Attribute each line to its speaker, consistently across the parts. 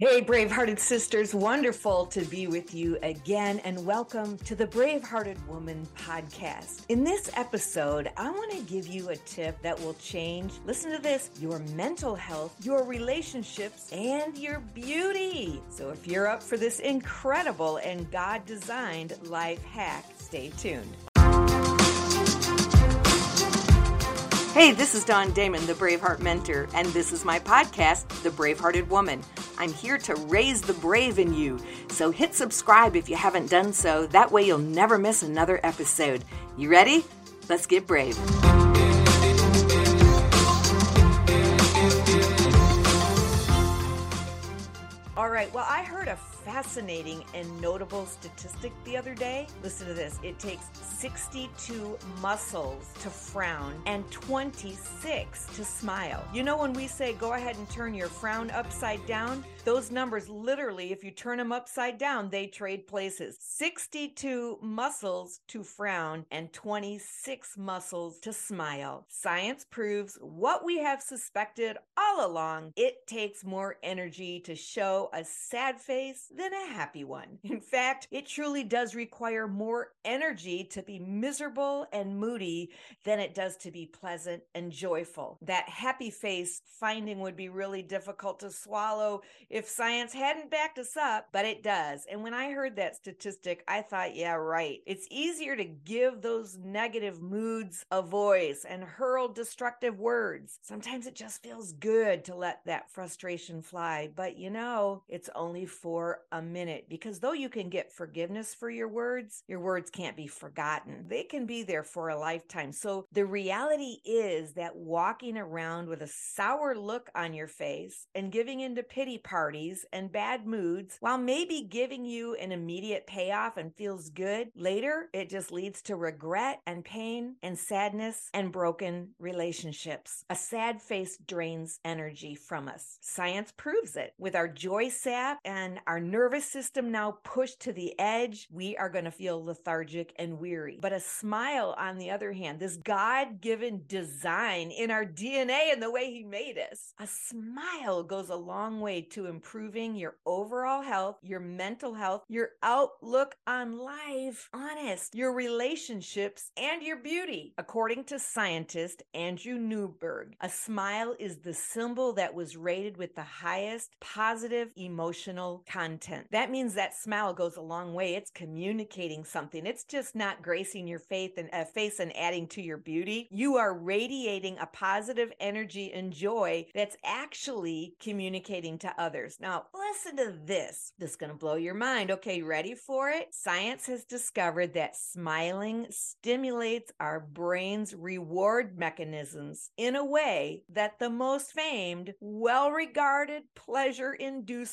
Speaker 1: Hey, Bravehearted Sisters, wonderful to be with you again, and welcome to the Bravehearted Woman podcast. In this episode, I want to give you a tip that will change, listen to this, your mental health, your relationships, and your beauty. So if you're up for this incredible and God designed life hack, stay tuned. Hey, this is Dawn Damon, the Braveheart Mentor, and this is my podcast, The Bravehearted Woman. I'm here to raise the brave in you. So hit subscribe if you haven't done so. That way you'll never miss another episode. You ready? Let's get brave. All right. Well, I heard a fascinating and notable statistic the other day. Listen to this it takes 62 muscles to frown and 26 to smile. You know, when we say go ahead and turn your frown upside down, those numbers literally, if you turn them upside down, they trade places. 62 muscles to frown and 26 muscles to smile. Science proves what we have suspected all along. It takes more energy to show a sad face than a happy one. In fact, it truly does require more energy to be miserable and moody than it does to be pleasant and joyful. That happy face finding would be really difficult to swallow if science hadn't backed us up, but it does. And when I heard that statistic, I thought, yeah, right. It's easier to give those negative moods a voice and hurl destructive words. Sometimes it just feels good to let that frustration fly. But you know, it's only for a minute because though you can get forgiveness for your words, your words can't be forgotten. They can be there for a lifetime. So the reality is that walking around with a sour look on your face and giving into pity parties and bad moods, while maybe giving you an immediate payoff and feels good, later it just leads to regret and pain and sadness and broken relationships. A sad face drains energy from us. Science proves it. With our joy sap and our nervous system now pushed to the edge, we are going to feel lethargic and weary. But a smile, on the other hand, this God given design in our DNA and the way He made us, a smile goes a long way to improving your overall health, your mental health, your outlook on life, honest, your relationships, and your beauty. According to scientist Andrew Newberg, a smile is the symbol that was rated with the highest positive emotional content. That means that smile goes a long way. It's communicating something. It's just not gracing your faith and uh, face and adding to your beauty. You are radiating a positive energy and joy that's actually communicating to others. Now, listen to this. This is going to blow your mind. Okay, ready for it? Science has discovered that smiling stimulates our brain's reward mechanisms in a way that the most famed, well regarded pleasure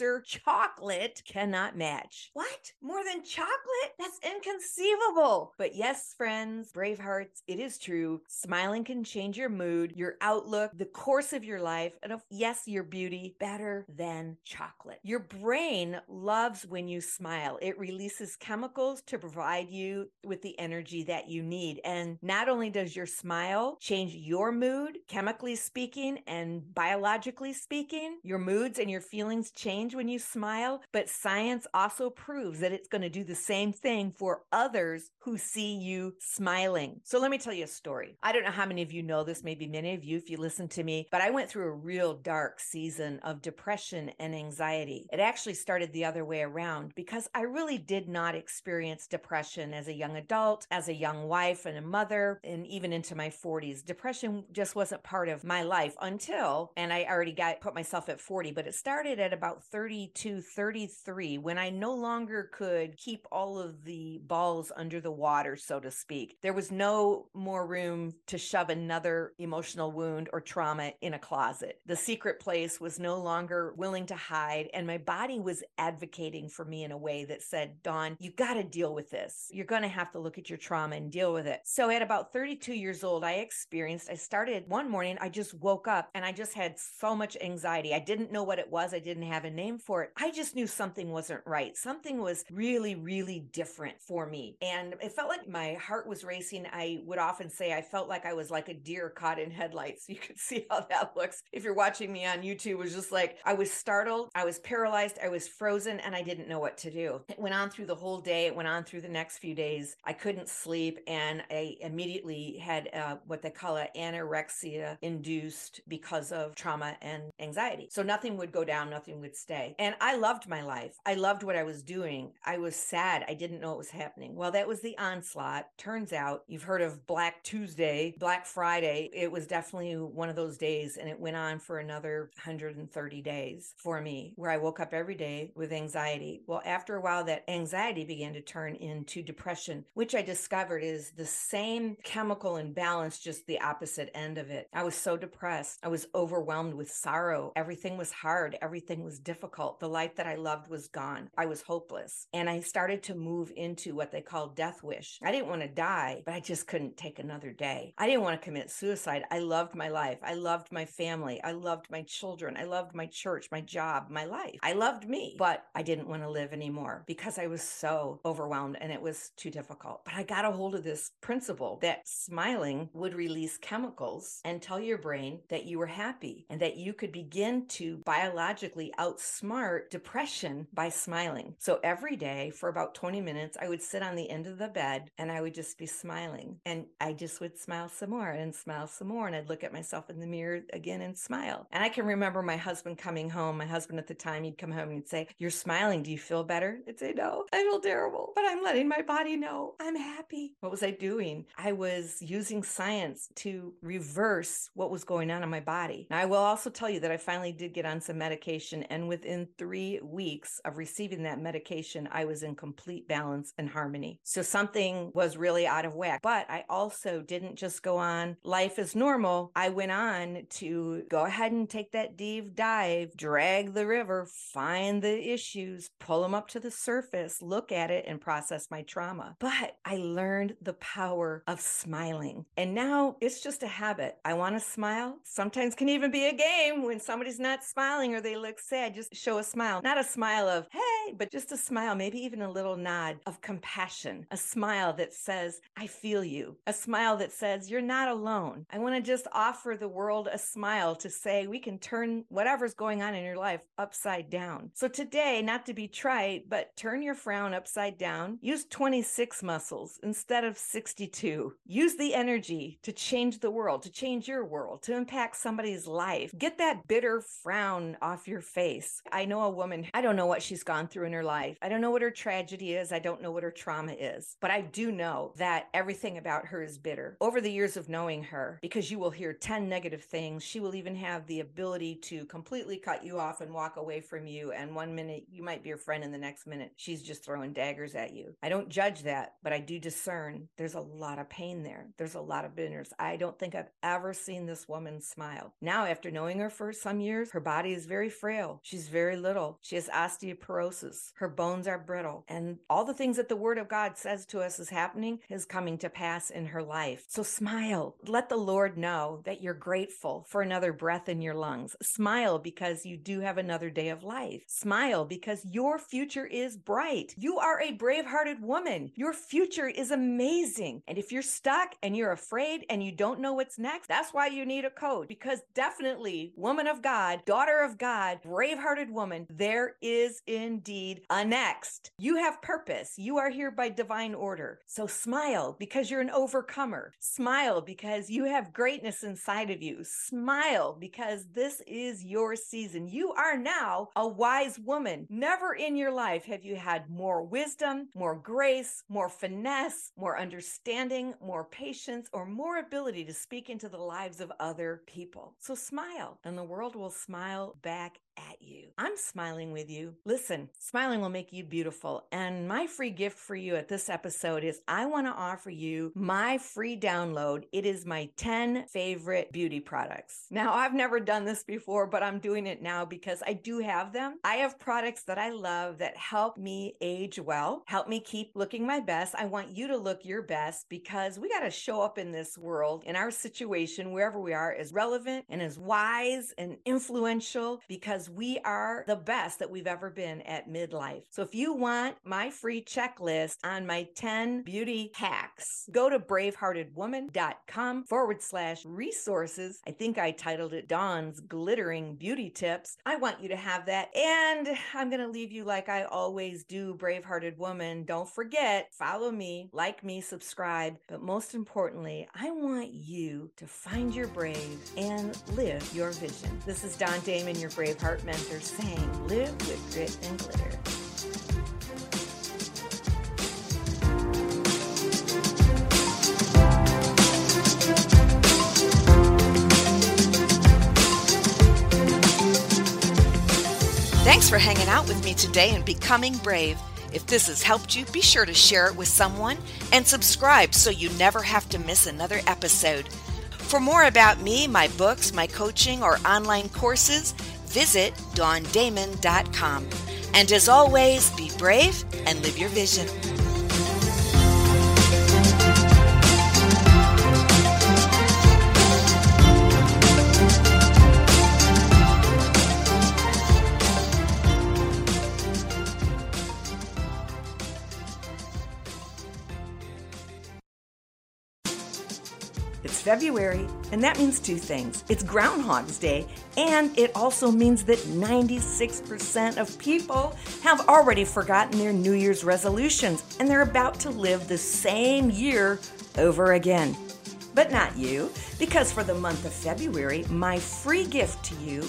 Speaker 1: chocolate cannot match. What? More than chocolate? That's inconceivable. But yes, friends, brave hearts, it is true. Smiling can change your mood, your outlook, the course of your life, and of, yes, your beauty better than chocolate. Your brain loves when you smile. It releases chemicals to provide you with the energy that you need. And not only does your smile change your mood, chemically speaking and biologically speaking, your moods and your feelings change when you smile, but science also proves that it's going to do the same thing for others who see you smiling. So let me tell you a story. I don't know how many of you know this, maybe many of you if you listen to me, but I went through a real dark season of depression and anxiety. It actually started the other way around because I really did not experience depression as a young adult, as a young wife and a mother, and even into my 40s. Depression just wasn't part of my life until, and I already got put myself at 40, but it started at about 32, 33 when I no longer could keep all of the balls under the water, so to speak. There was no more room to shove another emotional wound or trauma in a closet. The secret place was no longer willing to hide, and my body was advocating for me in a way that said, Dawn, you got to deal with this. You're going to have to look at your trauma and deal with it. So at about 32 years old, I experienced, I started one morning, I just woke up and I just had so much anxiety. I didn't know what it was, I didn't have a name for it. I just knew something wasn't right. Something was really, really different for me. And it felt like my heart was racing. I would often say I felt like I was like a deer caught in headlights. You could see how that looks. If you're watching me on YouTube, it was just like I was startled startled, I was paralyzed, I was frozen, and I didn't know what to do. It went on through the whole day. It went on through the next few days. I couldn't sleep, and I immediately had uh, what they call an anorexia induced because of trauma and anxiety. So nothing would go down, nothing would stay. And I loved my life. I loved what I was doing. I was sad. I didn't know what was happening. Well, that was the onslaught. Turns out you've heard of Black Tuesday, Black Friday. It was definitely one of those days, and it went on for another 130 days for me, where I woke up every day with anxiety. Well, after a while, that anxiety began to turn into depression, which I discovered is the same chemical imbalance, just the opposite end of it. I was so depressed. I was overwhelmed with sorrow. Everything was hard. Everything was difficult. The life that I loved was gone. I was hopeless. And I started to move into what they call death wish. I didn't want to die, but I just couldn't take another day. I didn't want to commit suicide. I loved my life. I loved my family. I loved my children. I loved my church, my job, my life. I loved me, but I didn't want to live anymore because I was so overwhelmed and it was too difficult. But I got a hold of this principle that smiling would release chemicals and tell your brain that you were happy and that you could begin to biologically outsmart depression by smiling. So every day for about 20 minutes, I would sit on the end of the bed and I would just be smiling. And I just would smile some more and smile some more. And I'd look at myself in the mirror again and smile. And I can remember my husband coming home. My husband at the time, he'd come home and he'd say, You're smiling. Do you feel better? I'd say, No, I feel terrible, but I'm letting my body know I'm happy. What was I doing? I was using science to reverse what was going on in my body. Now, I will also tell you that I finally did get on some medication. And within three weeks of receiving that medication, I was in complete balance and harmony. So something was really out of whack. But I also didn't just go on life as normal. I went on to go ahead and take that deep dive, drag the river, find the issues, pull them up to the surface, look at it, and process my trauma. But I learned the power of smiling. And now it's just a habit. I want to smile. Sometimes can even be a game when somebody's not smiling or they look sad. Just show a smile, not a smile of, hey, but just a smile, maybe even a little nod of compassion, a smile that says, I feel you, a smile that says, you're not alone. I want to just offer the world a smile to say, we can turn whatever's going on in your life upside down. So today, not to be trite, but turn your frown upside down. Use 26 muscles instead of 62. Use the energy to change the world, to change your world, to impact somebody's life. Get that bitter frown off your face. I know a woman, I don't know what she's gone through in her life. I don't know what her tragedy is. I don't know what her trauma is, but I do know that everything about her is bitter. Over the years of knowing her, because you will hear 10 negative things, she will even have the ability to completely cut you off and walk away from you. And one minute you might be her friend, and the next minute she's just throwing daggers at you. I don't judge that, but I do discern there's a lot of pain there. There's a lot of bitterness. I don't think I've ever seen this woman smile. Now, after knowing her for some years, her body is very frail. She's very little. She has osteoporosis. Her bones are brittle. And all the things that the word of God says to us is happening is coming to pass in her life. So smile. Let the Lord know that you're grateful for another breath in your lungs. Smile because you do have another day of life. Smile because your future is bright. You are a brave hearted woman. Your future is amazing. And if you're stuck and you're afraid and you don't know what's next, that's why you need a coach because definitely, woman of God, daughter of God, brave hearted woman, there is indeed a next. You have purpose. You are here by divine order. So smile because you're an overcomer. Smile because you have greatness inside of you. Smile because this is your season. You are now a wise woman. Never in your life have you had more wisdom, more grace, more finesse, more understanding, more patience, or more ability to speak into the lives of other people. So smile, and the world will smile back at you. I'm smiling with you. Listen, smiling will make you beautiful. And my free gift for you at this episode is I want to offer you my free download. It is my 10 favorite beauty products. Now, I've never done this before, but I'm doing it now because I do have them. I have products that I love that help me age well, help me keep looking my best. I want you to look your best because we got to show up in this world, in our situation, wherever we are, as relevant and as wise and influential because we are the best that we've ever been at midlife. So if you want my free checklist on my 10 beauty hacks, go to braveheartedwoman.com forward slash resources. I think I titled it Dawn's Glittering Beauty Tips. I want you to have that. And I'm going to leave you like I always do, Bravehearted Woman. Don't forget, follow me, like me, subscribe. But most importantly, I want you to find your brave and live your vision. This is Dawn Damon, your Braveheart mentor, saying, live with grit and glitter.
Speaker 2: Thanks for hanging out with me today and becoming brave. If this has helped you, be sure to share it with someone and subscribe so you never have to miss another episode. For more about me, my books, my coaching, or online courses, visit dawndamon.com. And as always, be brave and live your vision.
Speaker 1: February, and that means two things. It's Groundhog's Day, and it also means that 96% of people have already forgotten their New Year's resolutions, and they're about to live the same year over again. But not you, because for the month of February, my free gift to you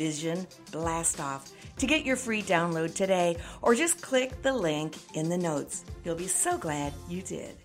Speaker 1: vision blast off to get your free download today, or just click the link in the notes. You'll be so glad you did.